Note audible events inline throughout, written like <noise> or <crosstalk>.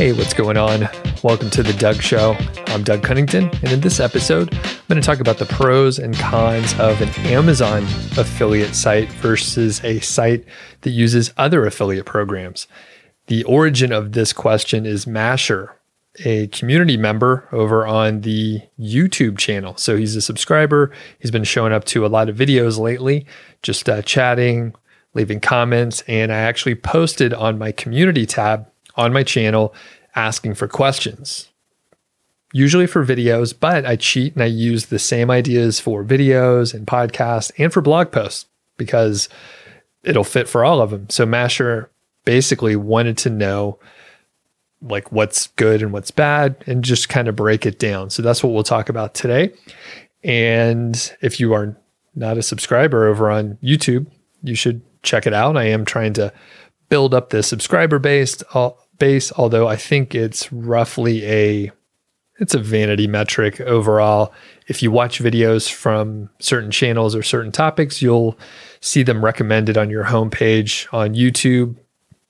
Hey, what's going on? Welcome to the Doug Show. I'm Doug Cunnington, and in this episode, I'm going to talk about the pros and cons of an Amazon affiliate site versus a site that uses other affiliate programs. The origin of this question is Masher, a community member over on the YouTube channel. So he's a subscriber. He's been showing up to a lot of videos lately, just uh, chatting, leaving comments. And I actually posted on my community tab on my channel asking for questions, usually for videos, but I cheat and I use the same ideas for videos and podcasts and for blog posts because it'll fit for all of them. So Masher basically wanted to know like what's good and what's bad and just kind of break it down. So that's what we'll talk about today. And if you are not a subscriber over on YouTube, you should check it out. I am trying to build up the subscriber base, base, although I think it's roughly a it's a vanity metric overall. If you watch videos from certain channels or certain topics, you'll see them recommended on your homepage on YouTube.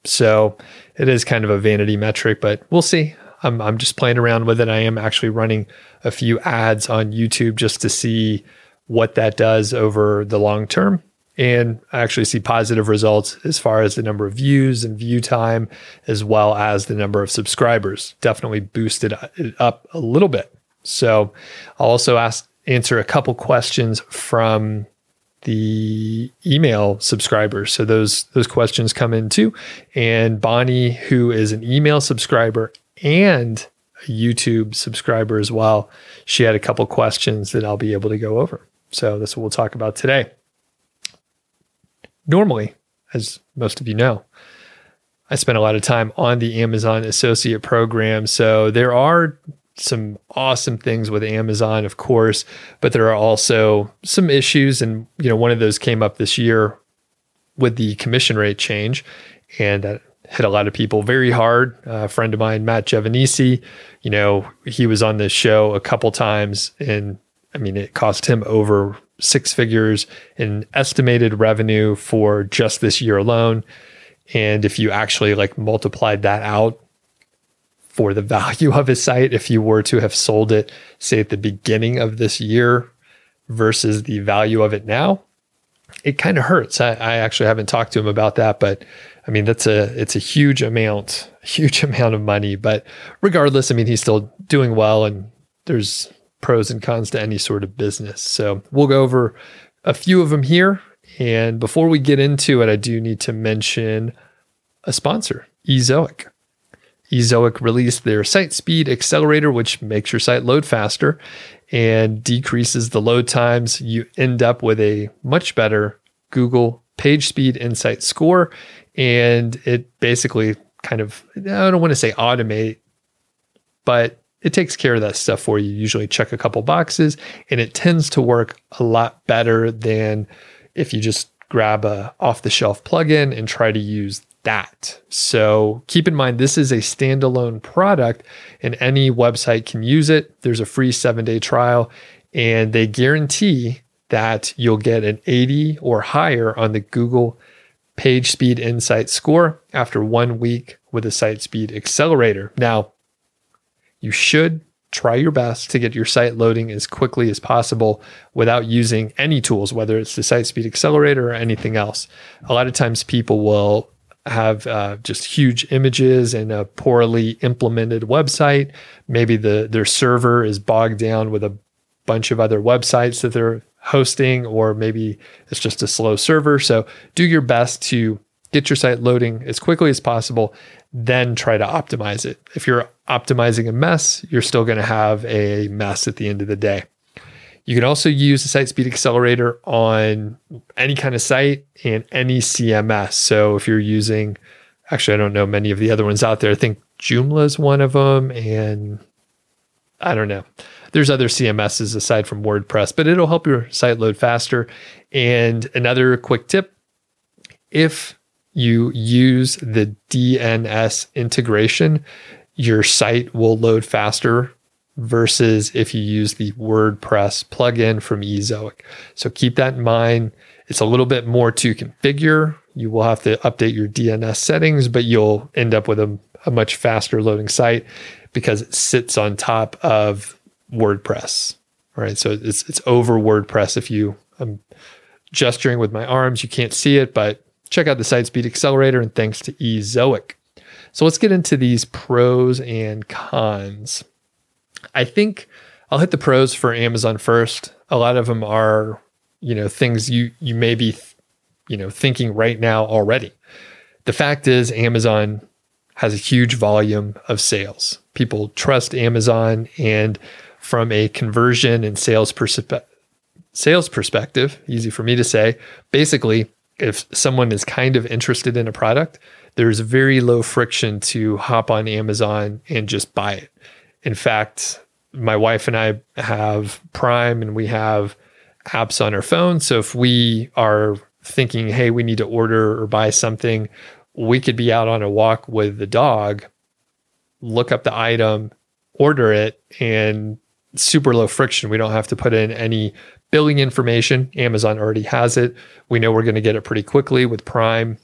So it is kind of a vanity metric, but we'll see. I'm, I'm just playing around with it. I am actually running a few ads on YouTube just to see what that does over the long term. And I actually see positive results as far as the number of views and view time, as well as the number of subscribers. Definitely boosted it up a little bit. So I'll also ask answer a couple questions from the email subscribers. So those those questions come in too. And Bonnie, who is an email subscriber and a YouTube subscriber as well, she had a couple questions that I'll be able to go over. So that's what we'll talk about today normally, as most of you know, I spend a lot of time on the Amazon Associate Program. So there are some awesome things with Amazon, of course, but there are also some issues. And, you know, one of those came up this year with the commission rate change. And that hit a lot of people very hard. Uh, a friend of mine, Matt Giovanisi, you know, he was on this show a couple times and I mean, it cost him over six figures in estimated revenue for just this year alone. And if you actually like multiplied that out for the <laughs> value of his site, if you were to have sold it, say at the beginning of this year versus the value of it now, it kind of hurts. I, I actually haven't talked to him about that, but I mean that's a it's a huge amount, <laughs> huge amount of money. But regardless, I mean he's still doing well, and there's pros and cons to any sort of business. So we'll go over a few of them here. And before we get into it, I do need to mention a sponsor, Ezoic. Ezoic released their site speed accelerator, which makes your site load faster and decreases the load times. You end up with a much better Google page speed insight score. And it basically kind of, I don't want to say automate, but it takes care of that stuff for you. Usually check a couple boxes and it tends to work a lot better than if you just grab a off the shelf plugin and try to use that. So keep in mind, this is a standalone product and any website can use it. There's a free seven day trial and they guarantee that you'll get an 80 or higher on the Google Page Speed Insight score after one week with a Site Speed Accelerator. Now, you should try your best to get your site loading as quickly as possible without using any tools, whether it's the Site Speed Accelerator or anything else. A lot of times people will have uh, just huge images and a poorly implemented website. Maybe the their server is bogged down with a bunch of other websites that they're hosting, or maybe it's just a slow server. So do your best to get your site loading as quickly as possible then try to optimize it. If you're optimizing a mess, you're still going to have a mess at the end of the day. You can also use the Site Speed Accelerator on any kind of site and any CMS. So if you're using, actually, I don't know many of the other ones out there. I think Joomla is one of them, and I don't know. There's other CMSs aside from WordPress, but it'll help your site load faster. And another quick tip if you use the DNS integration, your site will load faster versus if you use the WordPress plugin from Ezoic. So keep that in mind. It's a little bit more to configure. You will have to update your DNS settings, but you'll end up with a, a much faster loading site because it sits on top of WordPress. All right. So it's it's over WordPress. If you I'm gesturing with my arms, you can't see it, but check out the site speed accelerator and thanks to Ezoic. So let's get into these pros and cons. I think I'll hit the pros for Amazon first. A lot of them are, you know, things you you may be, you know, thinking right now already. The fact is, Amazon has a huge volume of sales. People trust Amazon, and from a conversion and sales perspe- sales perspective, easy for me to say. Basically, if someone is kind of interested in a product, there's very low friction to hop on Amazon and just buy it. In fact, my wife and I have Prime and we have apps on our phone. So if we are thinking, hey, we need to order or buy something, we could be out on a walk with the dog, look up the item, order it, and super low friction. We don't have to put in any billing information. Amazon already has it. We know we're going to get it pretty quickly with Prime,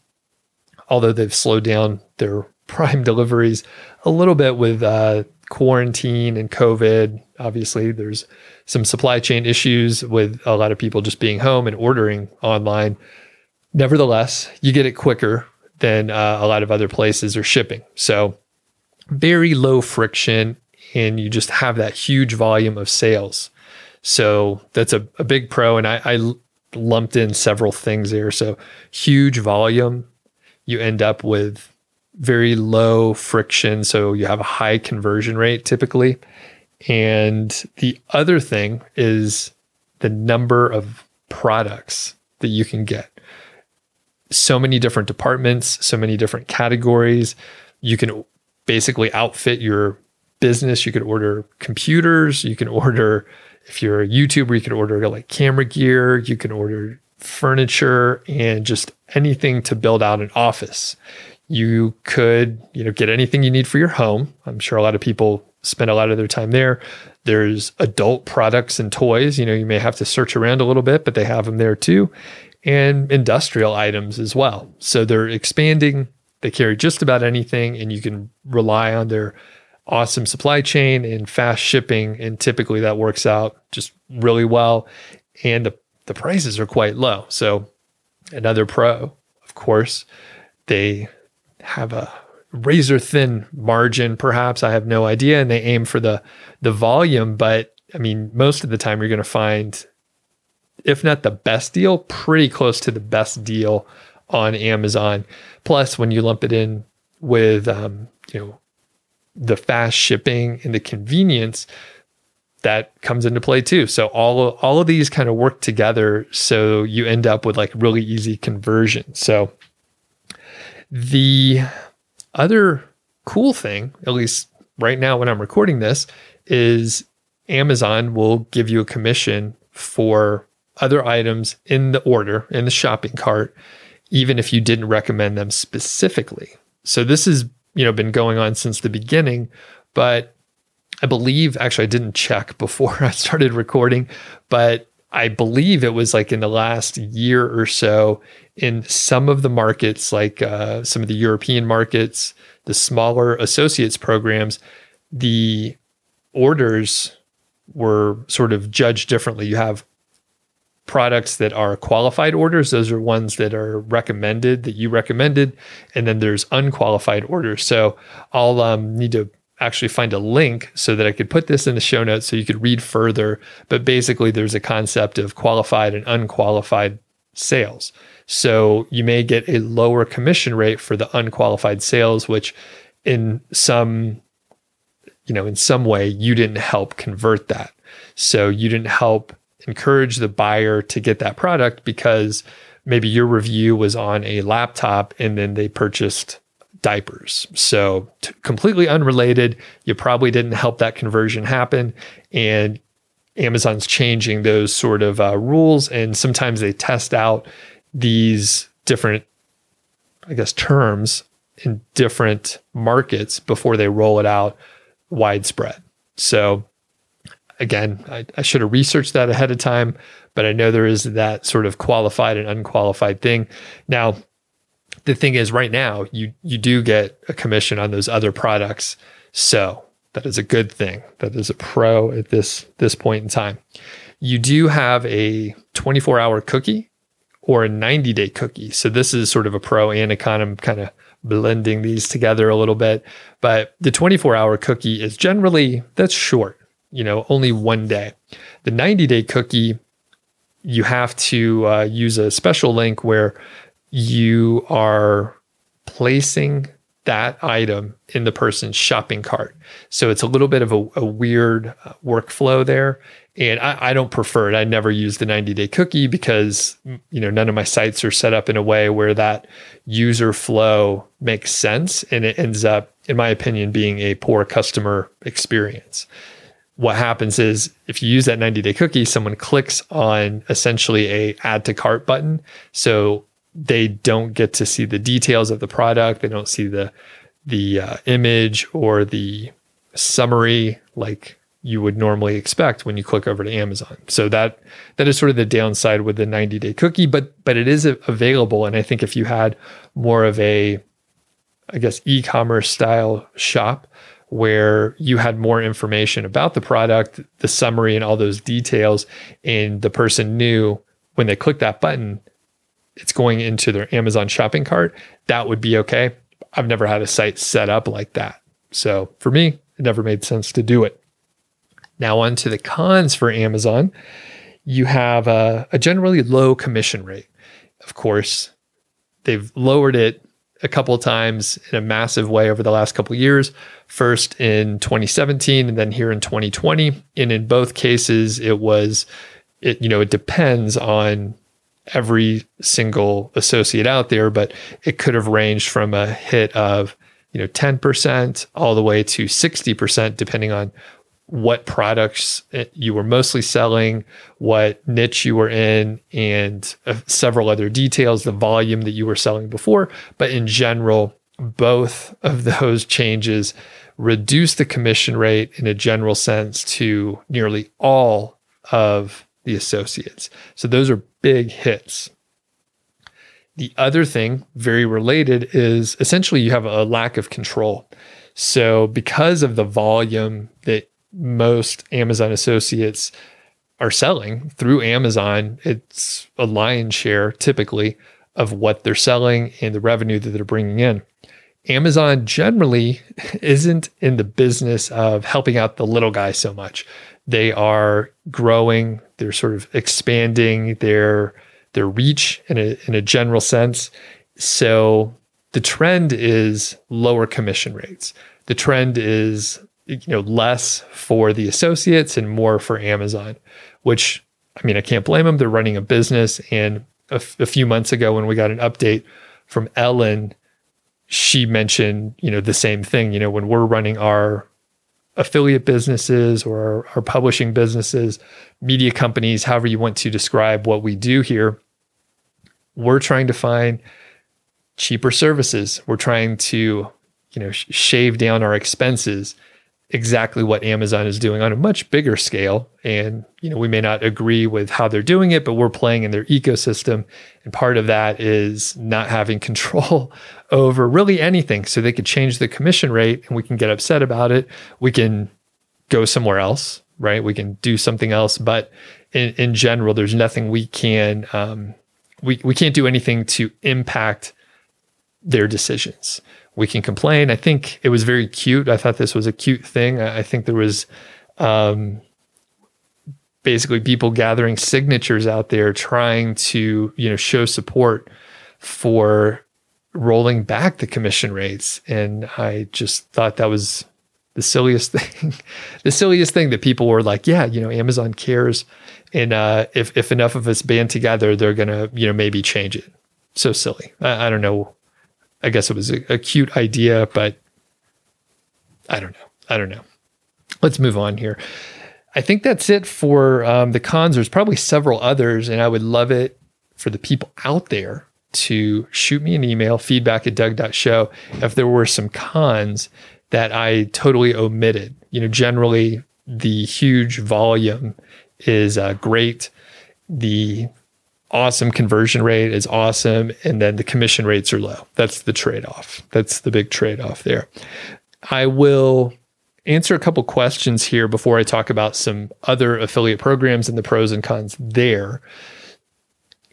although they've slowed down their <laughs> Prime deliveries a little bit with uh, quarantine and COVID. Obviously, there's some supply chain issues with a lot of people just being home and ordering online. Nevertheless, you get it quicker than uh, a lot of other places are shipping. So, very low friction, and you just have that huge volume of sales. So, that's a, a big pro. And I, I lumped in several things there. So, huge volume, you end up with very low friction. So you have a high conversion rate typically. And the other thing is the number of products that you can get. So many different departments, so many different categories. You can basically outfit your business. You could order computers. You can <laughs> order, if you're a YouTuber, you can order like camera gear. You can order furniture and just anything to build out an office. You could, you know, get anything you need for your home. I'm sure a lot of people spend a lot of their time there. There's adult products and toys. You know, you may have to search around a little bit, but they have them there too. And industrial items as well. So they're expanding. They carry just about anything, and you can rely on their awesome supply chain and fast shipping. And typically that works out just really well. And the, the prices are quite low. So another pro, of course, they have a razor thin margin perhaps i have no idea and they aim for the the volume but i mean most of the time you're going to find if not the best deal pretty close to the best deal on amazon plus when you lump it in with um, you know the fast shipping and the convenience that comes into play too so all of, all of these kind of work together so you end up with like really easy conversion so the other cool thing, at least right now when I'm recording this, is Amazon will give you a commission for other items in the order, in the shopping cart, even if you didn't recommend them specifically. So this has, you know, been going on since the beginning, but I believe actually I didn't check before <laughs> I started recording, but I believe it was like in the last year or so in some of the markets, like uh, some of the European markets, the smaller associates programs, the orders were sort of judged differently. You have products that are qualified orders, those are ones that are recommended, that you recommended, and then there's unqualified orders. So I'll um, need to actually find a link so that I could put this in the show notes so you could read further. But basically, there's a concept of qualified and unqualified sales. So you may get a lower commission rate for the unqualified sales, which in some you know in some way you didn't help convert that so you didn't help encourage the buyer to get that product because maybe your review was on a laptop and then they purchased diapers. So, t- completely unrelated. You probably didn't help that conversion happen. And Amazon's changing those sort of uh, rules. And sometimes they test out these different, I guess, terms in different markets before they roll it out widespread. So, again, I, I should have researched that ahead of time, but I know there is that sort of qualified and unqualified thing. Now, the thing is, right now you you do get a commission on those other products, so that is a good thing. That is a pro at this this point in time. You do have a 24 hour cookie or a 90 day cookie. So this is sort of a pro and a con. I'm kind of blending these together a little bit. But the 24 hour cookie is generally that's short, you know, only one day. The 90 day cookie, you have to uh, use a special link where you are placing that item in the person's shopping cart. So it's a little bit of a, a weird uh, workflow there. And I, I, don't prefer it. I never use the 90 day cookie because you know none of my sites are set up in a way where that user flow makes sense, and it ends up, in my opinion, being a poor customer experience. What happens is if you use that 90 day cookie, someone clicks on essentially a add to cart button. So they don't get to see the details of the product. They don't see the the uh, image or the summary like you would normally expect when you click over to Amazon. So that that is sort of the downside with the 90 day cookie, but but it is available. And I think if you had more of a, I guess, e-commerce style shop where you had more information about the product, the summary, and all those details, and the person knew when they click that button, it's going into their Amazon shopping cart, that would be okay. I've never had a site set up like that. So for me, it never made sense to do it. Now, on to the cons for Amazon. You have a, a generally low commission rate. Of course, they've lowered it a couple times in a massive way over the last couple years. First in 2017 and then here in 2020. And in both cases, it was it you know it depends on every single associate out there, but it could have ranged from a hit of, you know, 10% all the way to 60%, depending on what products you were mostly selling, what niche you were in, and uh, several other details, the volume that you were selling before. But in general, both of those changes reduce the commission rate in a general sense to nearly all of the associates. So those are big hits. The other thing, very related, is essentially you have a lack of control. So, because of the volume that most Amazon associates are selling through Amazon, it's a lion's share typically of what they're selling and the revenue that they're bringing in. Amazon generally <laughs> isn't in the business of helping out the little guy so much. They are growing, they're sort of expanding their their reach in a in a general sense. So the trend is lower commission rates. The trend is you know less for the associates and more for Amazon, which I mean I can't blame them. They're running a business, and a, f- a few months ago when we got an update from Ellen, she mentioned you know the same thing. You know when we're running our affiliate businesses or our, publishing businesses, media companies, however you want to describe what we do here, we're trying to find cheaper services. We're trying to, you know, sh- shave down our expenses. Exactly what Amazon is doing on a much bigger scale. And, you know, we may not agree with how they're doing it, but we're playing in their ecosystem. And part of that is not having <laughs> control over really anything. So they could change the commission rate and we can get upset about it. We can go somewhere else, right? We can do something else. But in, in general, there's nothing we can, um, we, we can't do anything to impact their decisions. We can complain. I think it was very cute. I thought this was a cute thing. I, think there was, um, basically people gathering signatures out there trying to you know show support for rolling back the commission rates. And I just thought that was the silliest <laughs> thing, the silliest thing that people were like, yeah, you know, Amazon cares. And uh, if, if enough of us band together, they're to, you know, maybe change it. So silly. I, I don't know. I guess it was a, a cute idea, but I don't know. I don't know. Let's move on here. I think that's it for um, the cons. There's probably several others, and I would love it for the people out there to shoot me an email, feedback at doug.show, if there were some cons that I totally omitted. You know, generally the huge volume is uh, great. The awesome conversion rate is awesome and then the commission rates are low. That's the trade-off. That's the big trade-off there. I will answer a couple questions here before i talk about some other affiliate programs and the pros and cons there.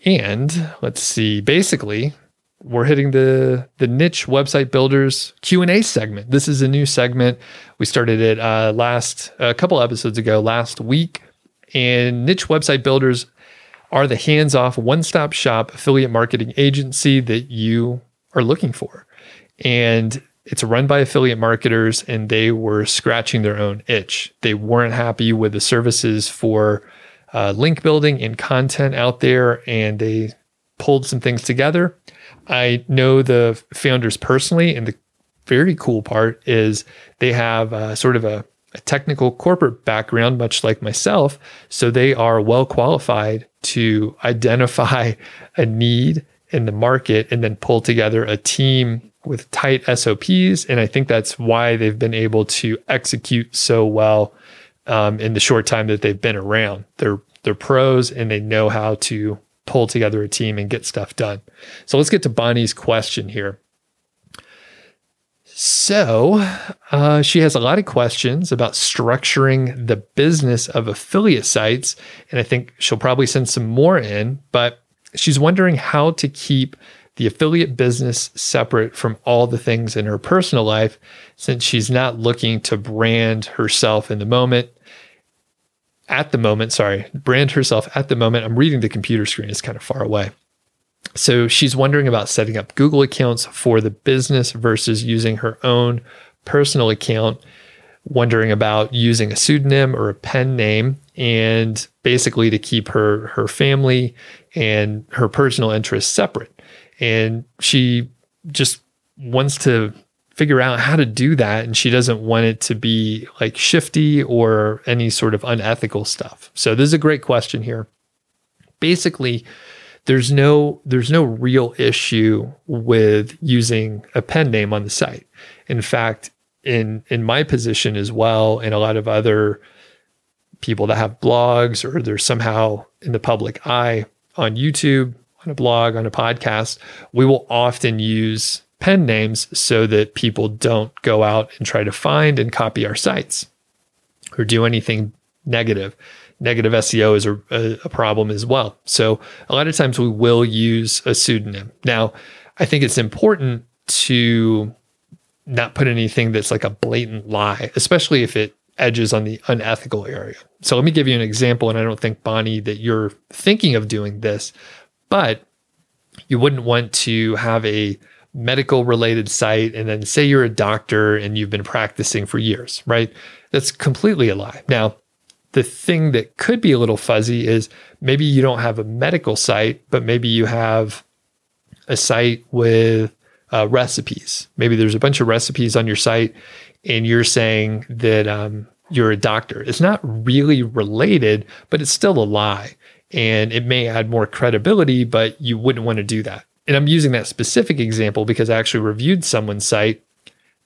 And let's see basically we're hitting the the niche website builders q&a segment. This is a new segment. We started it uh, last a couple episodes ago last week. And niche website builders are the hands-off one-stop shop affiliate marketing agency that you are looking for. And it's run by affiliate marketers and they were scratching their own itch. They weren't happy with the services for uh, link building and content out there and they pulled some things together. I know the founders personally, and the very cool part is they have uh, sort of a, a technical corporate background, much like myself. So they are well qualified to identify <laughs> a need in the market and then pull together a team with tight SOPs. And I think that's why they've been able to execute so well um, in the short time that they've been around. They're they're pros and they know how to pull together a team and get stuff done. So let's get to Bonnie's question here. So, uh, she has a lot of questions about structuring the business of affiliate sites. And I think she'll probably send some more in, but she's wondering how to keep the affiliate business separate from all the things in her personal life since she's not looking to brand herself in the moment at the moment, sorry, brand herself at the moment. I'm reading the computer screen, it's kind of far away. So she's wondering about setting up Google accounts for the business versus using her own personal account, wondering about using a pseudonym or a pen name and basically to keep her her family and her personal interests separate. And she just wants to figure out how to do that and she doesn't want it to be like shifty or any sort of unethical stuff. So this is a great question here. Basically, there's no there's no real issue with using a pen name on the site. In fact, in in my position as well and a lot of other people that have blogs or they're somehow in the public eye on YouTube, on a blog, on a podcast, we will often use pen names so that people don't go out and try to find and copy our sites or do anything negative. Negative SEO is a, a, a, problem as well. So a lot of times we will use a pseudonym. Now, I think it's important to not put anything that's like a blatant lie, especially if it edges on the unethical area. So let me give you an example. And I don't think, Bonnie, that you're thinking of doing this, but you wouldn't want to have a medical related site and then say you're a doctor and you've been practicing for years, right? That's completely a lie. Now, the thing that could be a little fuzzy is maybe you don't have a medical site, but maybe you have a site with uh, recipes. Maybe there's a bunch of recipes on your site and you're saying that um, you're a doctor. It's not really related, but it's still a lie. And it may add more credibility, but you wouldn't want to do that and I'm using that specific example because I actually reviewed someone's site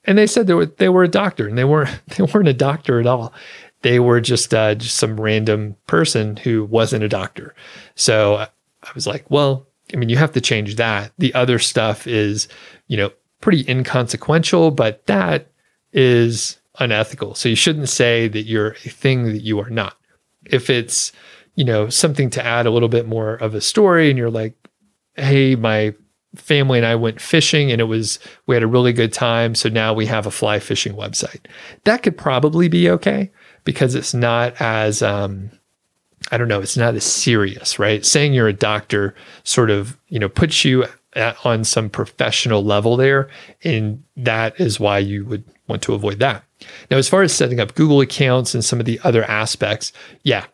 and they said they were they were a doctor and they weren't <laughs> they weren't a doctor at all. They were just uh, just some random person who wasn't a doctor. So I was like, well, I mean, you have to change that. The other stuff is, you know, pretty inconsequential, but that is unethical. So you shouldn't say that you're a thing that you are not. If it's, you know, something to add a little bit more of a story and you're like, hey, my family and I went fishing and it was, we had a really good time. So now we have a fly fishing website. That could probably be okay because it's not as, um, I don't know, it's not as serious, right? Saying you're a doctor sort of, you know, puts you at, on some professional level there. And that is why you would want to avoid that. Now, as far as setting up Google accounts and some of the other aspects, yeah,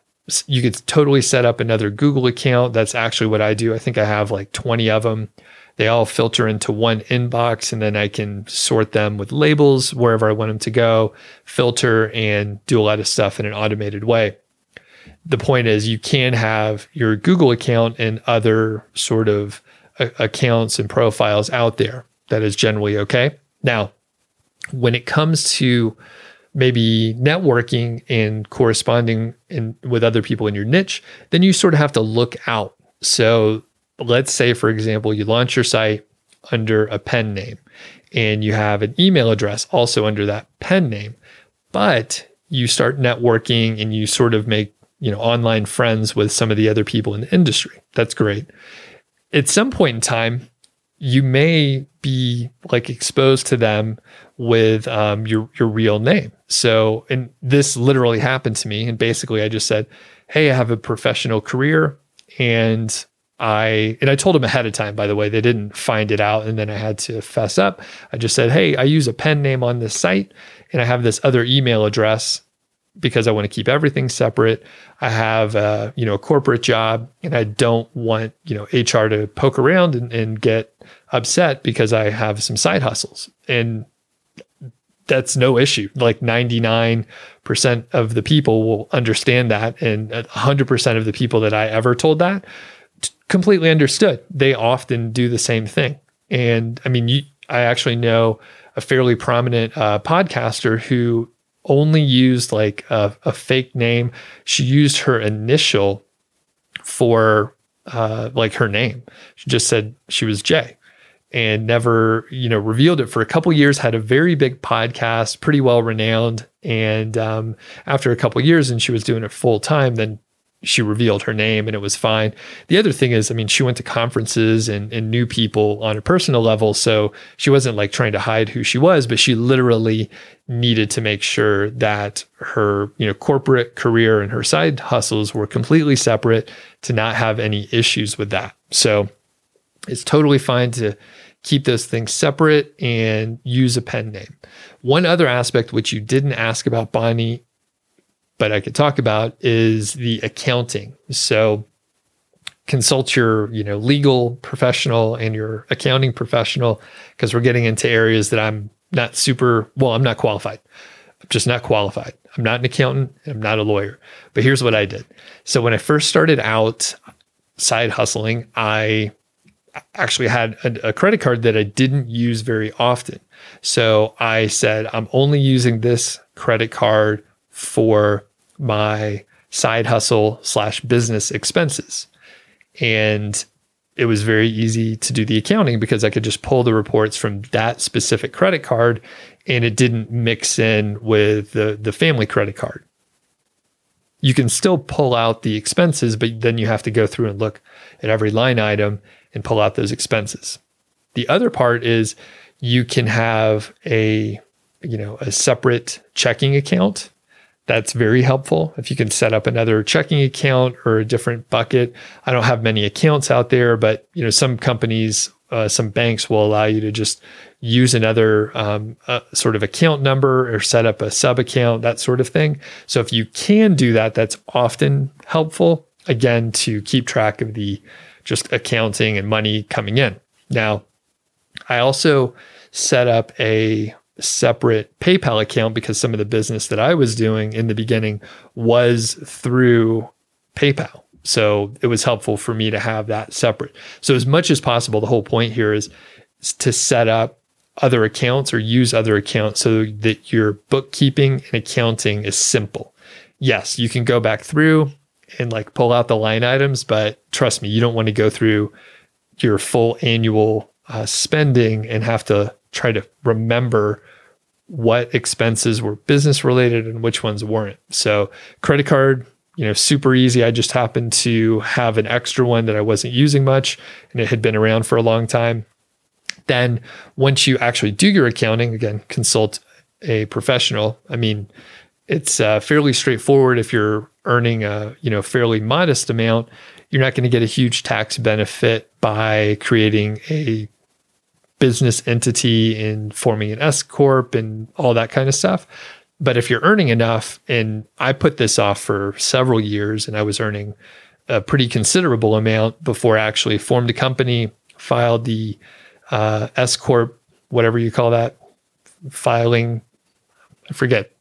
you could totally set up another Google account. That's actually what I do. I think I have like 20 of them. They all filter into one inbox, and then I can sort them with labels wherever I want them to go, filter, and do a lot of stuff in an automated way. The point is, you can have your Google account and other sort of uh, accounts and profiles out there. That is generally okay. Now, when it comes to maybe networking and corresponding in with other people in your niche, then you sort of have to look out So let's say, for example, you launch your site under a pen name and you have an email address also under that pen name, but you start networking and you sort of make you know online friends with some of the other people in the industry. That's great. At some point in time, you may be like exposed to them with um, your your real name. So, and this literally happened to me. And basically, I just said, "Hey, I have a professional career, and I and I told them ahead of time. By the way, they didn't find it out, and then I had to fess up. I just said, "Hey, I use a pen name on this site, and I have this other email address." because I want to keep everything separate. I have a, you know a corporate job and I don't want you know HR to poke around and, and get upset because I have some side hustles. And that's no issue. Like 99% of the people will understand that. And 100% of the people that I ever told that completely understood. They often do the same thing. And I mean, you, I actually know a fairly prominent uh, podcaster who only used like a, a, fake name. She used her initial for uh, like her name. She just said she was Jay and never, you know, revealed it for a couple years. Had a very big podcast, pretty well renowned. And um, after a couple years, and she was doing it full time, then she revealed her name and it was fine. The other thing is, I mean, she went to conferences and, and knew people on a personal level. So she wasn't like trying to hide who she was, but she literally needed to make sure that her, you know, corporate career and her side hustles were completely separate to not have any issues with that. So it's totally fine to keep those things separate and use a pen name. One other aspect which you didn't ask about, Bonnie, but I could talk about is the accounting. So consult your, you know, legal professional and your accounting professional because we're getting into areas that I'm not super well, I'm not qualified. I'm just not qualified. I'm not an accountant, I'm not a lawyer. But here's what I did. So when I first started out side hustling, I actually had a, a, credit card that I didn't use very often. So I said, I'm only using this credit card for my side hustle slash business expenses. And it was very easy to do the accounting because I could just pull the reports from that specific credit card and it didn't mix in with the, the family credit card. You can still pull out the expenses, but then you have to go through and look at every line item and pull out those expenses. The other part is you can have a you know a separate checking account that's very helpful if you can set up another checking account or a different bucket i don't have many accounts out there but you know some companies uh, some banks will allow you to just use another um, uh, sort of account number or set up a sub account that sort of thing so if you can do that that's often helpful again to keep track of the just accounting and money coming in. Now, I also set up a separate PayPal account because some of the business that I was doing in the beginning was through PayPal. So it was helpful for me to have that separate. So, as much as possible, the whole point here is to set up other accounts or use other accounts so that your bookkeeping and accounting is simple. Yes, you can go back through and like pull out the line items, but trust me, you don't want to go through your full annual uh, spending and have to try to remember what expenses were business related and which ones weren't. So, credit card, you know, super easy. I just happened to have an extra one that I wasn't using much and it had been around for a long time. Then, once you actually do your accounting, again, consult a professional. I mean, it's uh, fairly straightforward if you're earning a you know fairly modest amount you're not going to get a huge tax benefit by creating a business entity and forming an S corp and all that kind of stuff but if you're earning enough and I put this off for several years and I was earning a pretty considerable amount before I actually formed a company filed the uh, S corp whatever you call that filing I forget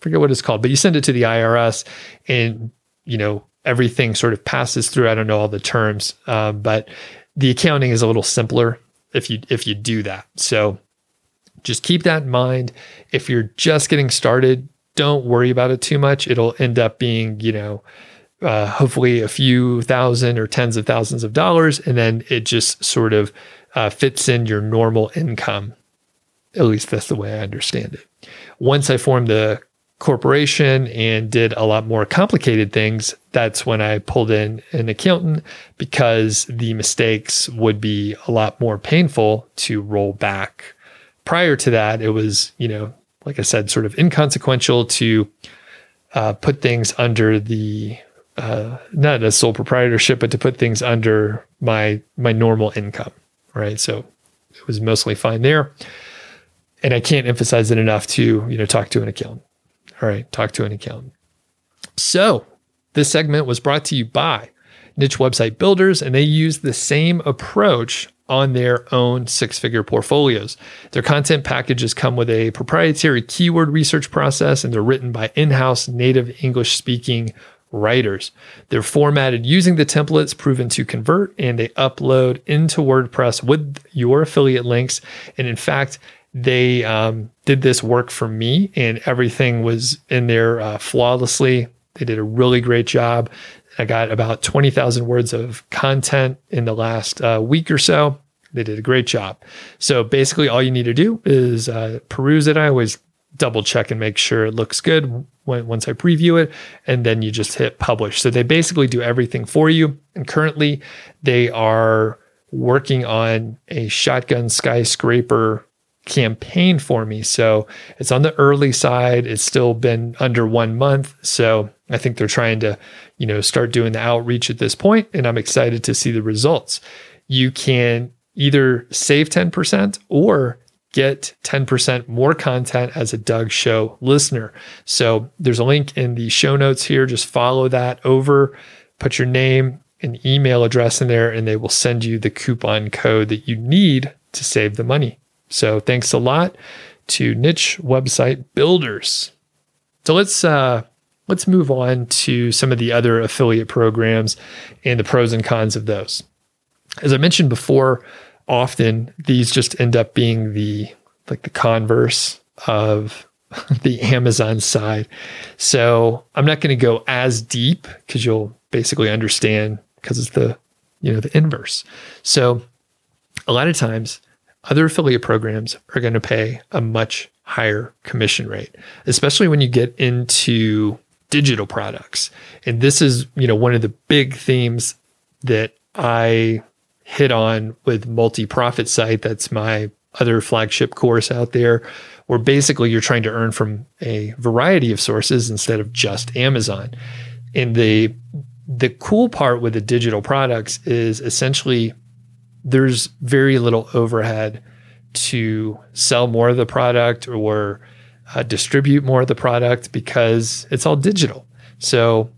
forget what it's called, but you send it to the IRS and, you know, everything sort of passes through. I don't know all the terms, uh, but the accounting is a little simpler if you if you do that. So just keep that in mind. If you're just getting started, don't worry about it too much. It'll end up being, you know, uh, hopefully a few thousand or tens of thousands of dollars, and then it just sort of uh, fits in your normal income. At least that's the way I understand it. Once I form the corporation and did a lot more complicated things, that's when I pulled in an accountant because the mistakes would be a lot more painful to roll back. Prior to that, it was, you know, like I said, sort of inconsequential to uh, put things under the uh, not a sole proprietorship, but to put things under my my normal income, right? So it was mostly fine there, and I can't emphasize it enough to you know talk to an accountant. All right, talk to an accountant. So this segment was brought to you by Niche Website Builders, and they use the same approach on their own six figure portfolios. Their content packages come with a proprietary keyword research process, and they're written by in house native English speaking writers. They're formatted using the templates proven to convert, and they upload into WordPress with your affiliate links. And in fact, they um, did this work for me, and everything was in there uh, flawlessly. They did a really great job. I got about 20,000 words of content in the last uh, week or so. They did a great job. So basically, all you need to do is uh, peruse it. I always double check and make sure it looks good when, once I preview it, and then you just hit publish. So they basically do everything for you. And currently, they are working on a shotgun skyscraper campaign for me. So it's on the early side. It's still been under one month. So I think they're trying to, you know, start doing the outreach at this point, and I'm excited to see the results. You can either save 10% or get 10% more content as a Doug Show listener. So there's a link in the show notes here. Just follow that over, put your name and email address in there, and they will send you the coupon code that you need to save the money. So thanks a lot to niche website builders. So let's uh, let's move on to some of the other affiliate programs and the pros and cons of those. As I mentioned before, often these just end up being the like the converse of <laughs> the Amazon side. So I'm not going to go as deep because you'll basically understand because it's the you know the inverse. So a lot of times other affiliate programs are going to pay a much higher commission rate, especially when you get into digital products. And this is, you know, one of the big themes that I hit on with multi-profit site. That's my other flagship course out there, where basically you're trying to earn from a variety of sources instead of just Amazon. And the the cool part with the digital products is essentially there's very little overhead to sell more of the product or uh, distribute more of the product because it's all digital. So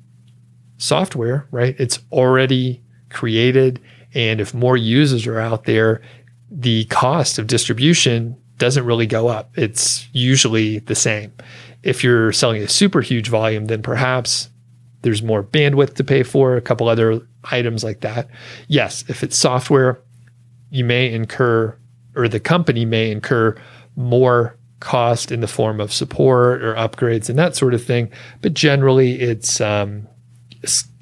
software, right? It's already created and if more users are out there, the cost of distribution doesn't really go up. It's usually the same. If you're selling a super huge volume, then perhaps there's more bandwidth to pay for, a couple other items like that. Yes, if it's software, you may incur, or the company may incur more cost in the form of support or upgrades and that sort of thing. But generally, it's um,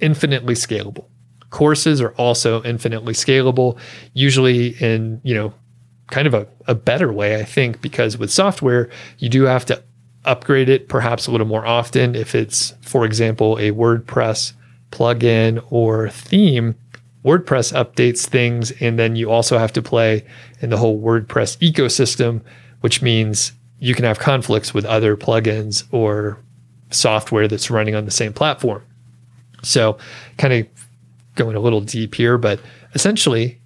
infinitely scalable. Courses are also infinitely scalable, usually in, you know, kind of a, a better way, I think, because with software, you do have to upgrade it perhaps a little more often. If it's, for example, a WordPress plugin or theme, WordPress updates things, and then you also have to play in the whole WordPress ecosystem, which means you can have conflicts with other plugins or software that's running on the same platform. So, kind of going a little deep here, but essentially,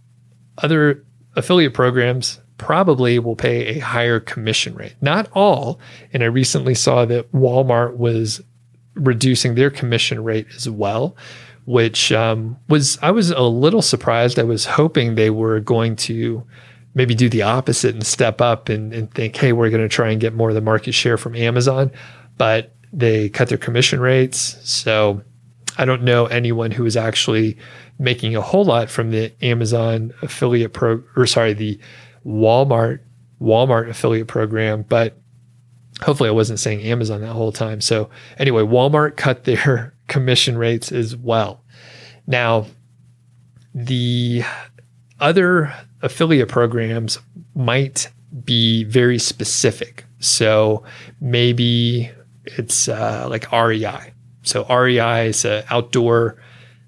other affiliate programs probably will pay a higher commission rate. Not all. And I recently saw that Walmart was reducing their commission rate as well, which um, was, I was a little surprised. I was hoping they were going to maybe do the opposite and step up and, and think, hey, we're going to try and get more of the market share from Amazon. But they cut their commission rates. So I don't know anyone who is actually making a whole lot from the Amazon affiliate pro or sorry, the Walmart Walmart affiliate program, but Hopefully, I wasn't saying Amazon that whole time. So, anyway, Walmart cut their commission rates as well. Now, the other affiliate programs might be very specific. So, maybe it's uh, like REI. So, REI is an outdoor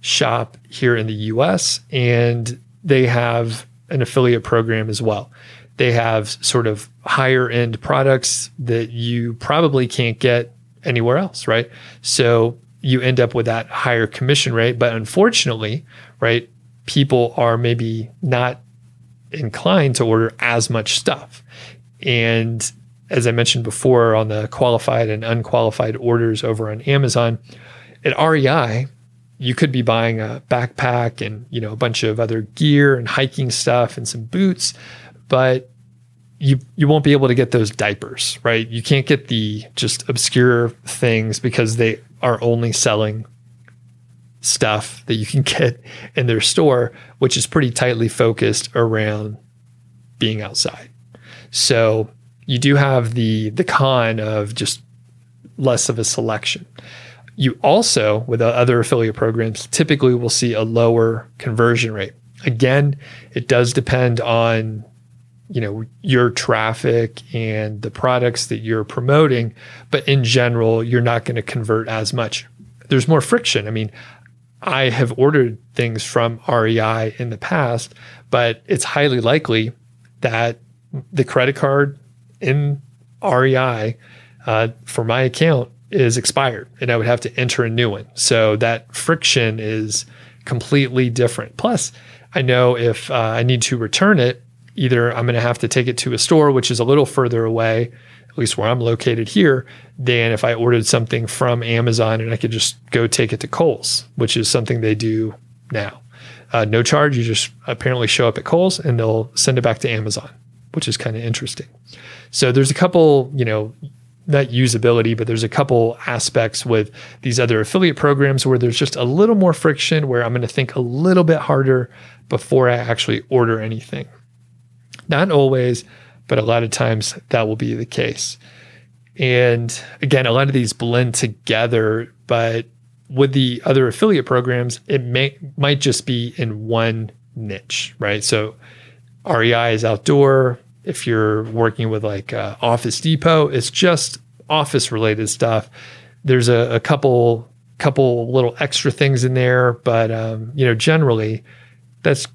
shop here in the US, and they have an affiliate program as well they have sort of higher end products that you probably can't get anywhere else, right? So you end up with that higher commission rate. But unfortunately, right, people are maybe not inclined to order as much stuff. And as I mentioned before on the qualified and unqualified orders over on Amazon, at REI, you could be buying a backpack and you know a bunch of other gear and hiking stuff and some boots but you you won't be able to get those diapers, right? You can't get the just obscure things because they are only selling stuff that you can <laughs> get in their store, which is pretty tightly focused around being outside. So you do have the the con of just less of a selection. You also, with other affiliate programs, typically will see a lower conversion rate. Again, it does depend on you know your traffic and the products that you're promoting but in general you're not going to convert as much. There's more friction. I mean i have ordered things from rei in the past but it's highly likely that the credit card in rei uh, for my account is expired and i would have to enter a new one. So that friction is completely different. Plus i know if uh, i need to return it either I'm going to have to take it to a store, which is a little further away, at least where I'm located here, than if I ordered something from Amazon and I could just go take it to Kohl's, which is something they do now. Uh, no charge. You just apparently show up at Kohl's and they'll send it back to Amazon, which is kind of interesting. So there's a couple, you know, not usability, but there's a couple aspects with these other affiliate programs where there's just a little more friction, where I'm going to think a little bit harder before I actually order anything. Not always, but a lot of times that will be the case. And again, a lot of these blend together, but with the other affiliate programs, it may might just be in one niche, right? So REI is outdoor. If you're working with like uh, Office Depot, it's just office related stuff. There's a, a couple couple little extra things in there, but um, you know, generally, that's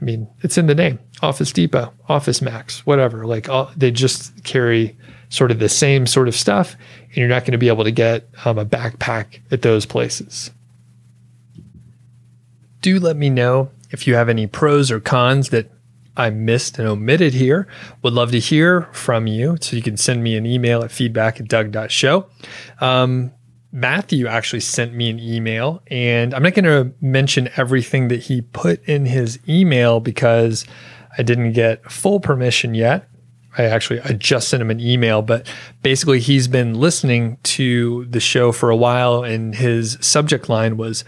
I mean, it's in the name. Office Depot, Office Max, whatever. Like all, they just carry sort of the same sort of stuff, and you're not going to be able to get um, a backpack at those places. Do let me know if you have any pros or cons that I missed and omitted here. Would love to hear from you. So you can send me an email at feedback at doug.show. Um, Matthew actually sent me an email, and I'm not going to mention everything that he put in his email because I didn't get full permission yet. I actually I just sent him an email, but basically he's been listening to the show for a while, and his subject line was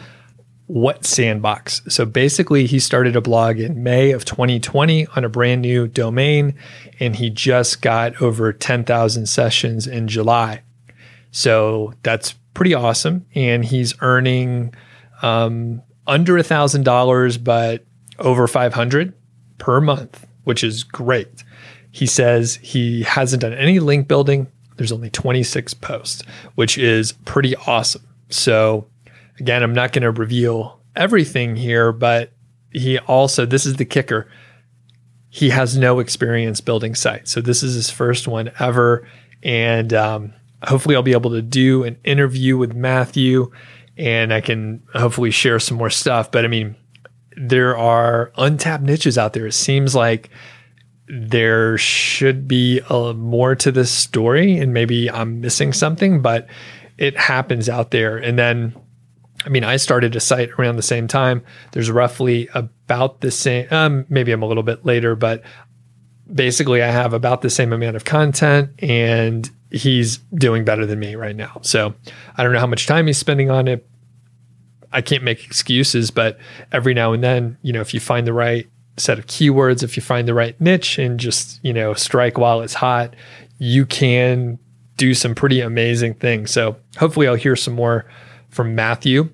"What Sandbox." So basically, he started a blog in May of 2020 on a brand new domain, and he just got over 10,000 sessions in July. So that's pretty awesome. And he's earning um, under a thousand dollars, but over 500 per month, which is great. He says he hasn't done any link building. There's only 26 posts, which is pretty awesome. So, again, I'm not going to reveal everything here, but he also, this is the kicker, he has no experience building sites. So, this is his first one ever. And um, hopefully I'll be able to do an interview with Matthew and I can hopefully share some more stuff. But I mean, there are untapped niches out there. It seems like there should be a, more to this story, and maybe I'm missing something, but it happens out there. And then, I mean, I started a site around the same time. There's roughly about the same, um, maybe I'm a little bit later, but basically, I have about the same amount of content and he's doing better than me right now. So I don't know how much time he's spending on it. I can't make excuses, but every now and then, you know, if you find the right set of keywords, if you find the right niche and just, you know, strike while it's hot, you can do some pretty amazing things. So hopefully I'll hear some more from Matthew.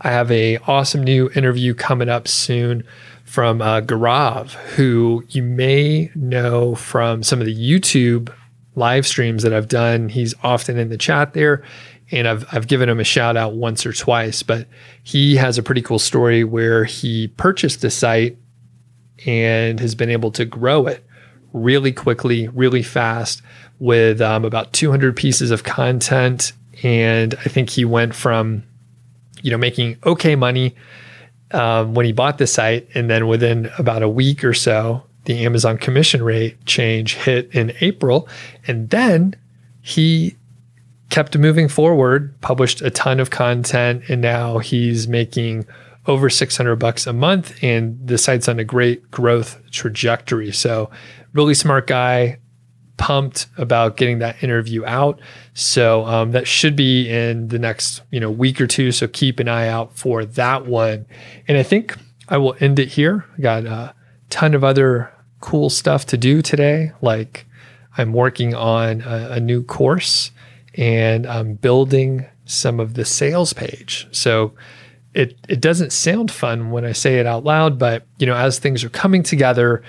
I have a awesome new interview coming up soon from uh, Gaurav, who you may know from some of the YouTube live streams that I've done. He's often in the chat there, and I've I've given him a shout out once or twice. But he has a pretty cool story where he purchased a site and has been able to grow it really quickly, really fast, with um, about 200 pieces of content. And I think he went from, you know, making okay money um, when he bought the site, and then within about a week or so, the Amazon commission rate change hit in April, and then he kept moving forward, published a ton of content, and now he's making over 600 bucks a month and the site's on a great growth trajectory. So, really smart guy, pumped about getting that interview out. So, um, that should be in the next, you know, week or two, so keep an eye out for that one. And I think I will end it here. I got a ton of other cool stuff to do today, like I'm working on a, a new course and I'm building some of the sales page. So it it doesn't sound fun when I say it out loud, but you know, as things are coming together,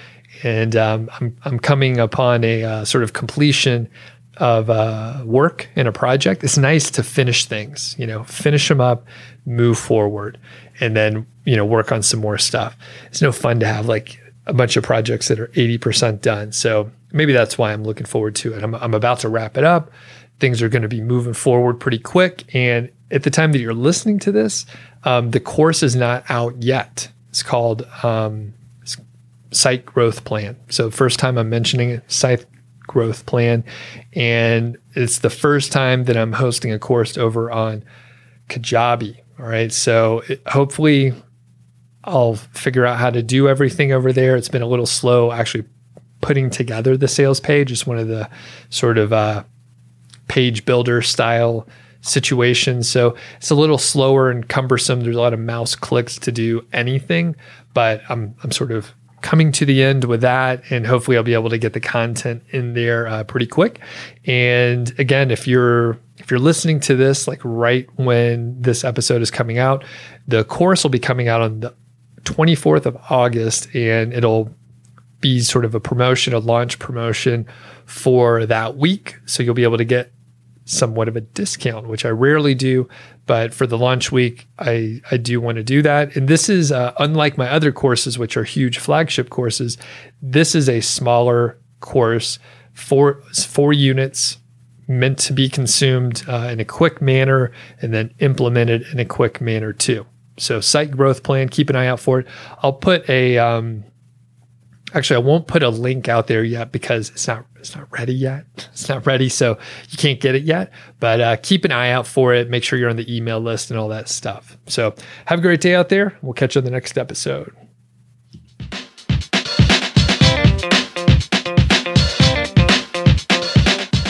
and um, I'm I'm coming upon a uh, sort of completion of uh, work in a project. It's nice to finish things, you know, finish them up, move forward, and then you know work on some more stuff. It's no fun to have like a bunch of projects that are 80% done. So maybe that's why I'm looking forward to it. I'm, I'm about to wrap it up. Things are going to be moving forward pretty quick. And at the time that you're listening to this, um, the course is not out yet. It's called um, Site Growth Plan. So, first time I'm mentioning it, Site Growth Plan. And it's the first time that I'm hosting a course over on Kajabi. All right. So, it, hopefully, I'll figure out how to do everything over there. It's been a little slow actually putting together the sales page. It's one of the sort of uh, page builder style situations. So it's a little slower and cumbersome. There's a lot of mouse clicks to do anything, but I'm I'm sort of coming to the end with that, and hopefully I'll be able to get the content in there uh, pretty quick. And again, if you're if you're listening to this like right when this episode is coming out, the course will be coming out on the 24th of August, and it'll be sort of a promotion, a launch promotion for that week. So you'll be able to get somewhat of a discount, which I rarely do. But for the launch week, I, I do want to do that. And this is uh, unlike my other courses, which are huge flagship courses. This is a smaller course, four, four units meant to be consumed uh, in a quick manner and then implemented in a quick manner too. So, site growth plan, keep an eye out for it. I'll put a, um, actually, I won't put a link out there yet because it's not it's not ready yet. <laughs> It's not ready, so you can't get it yet. But uh, keep an eye out for it. Make sure you're on the email list and all that stuff. So have a great day out there. We'll catch you on the next episode.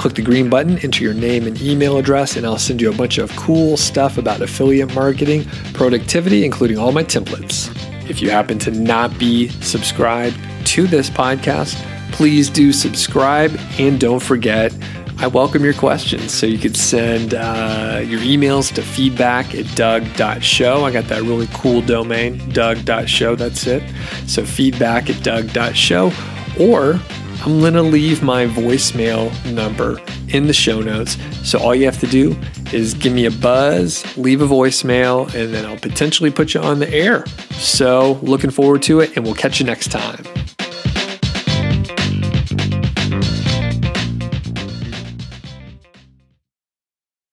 click the green button, enter your name and email address, and I'll send you a bunch of cool stuff about affiliate marketing, productivity, including all my templates. If you happen to not be subscribed to this podcast, please do subscribe and don't forget. I welcome your questions. So you could send uh, your emails to feedback at doug.show. I got that really cool domain, doug.show. That's it. So feedback at doug.show. Or I'm going to leave my voicemail number in the show notes. So all you have to do is give me a buzz, leave a voicemail, and then I'll potentially put you on the air. So looking forward to it, and we'll catch you next time.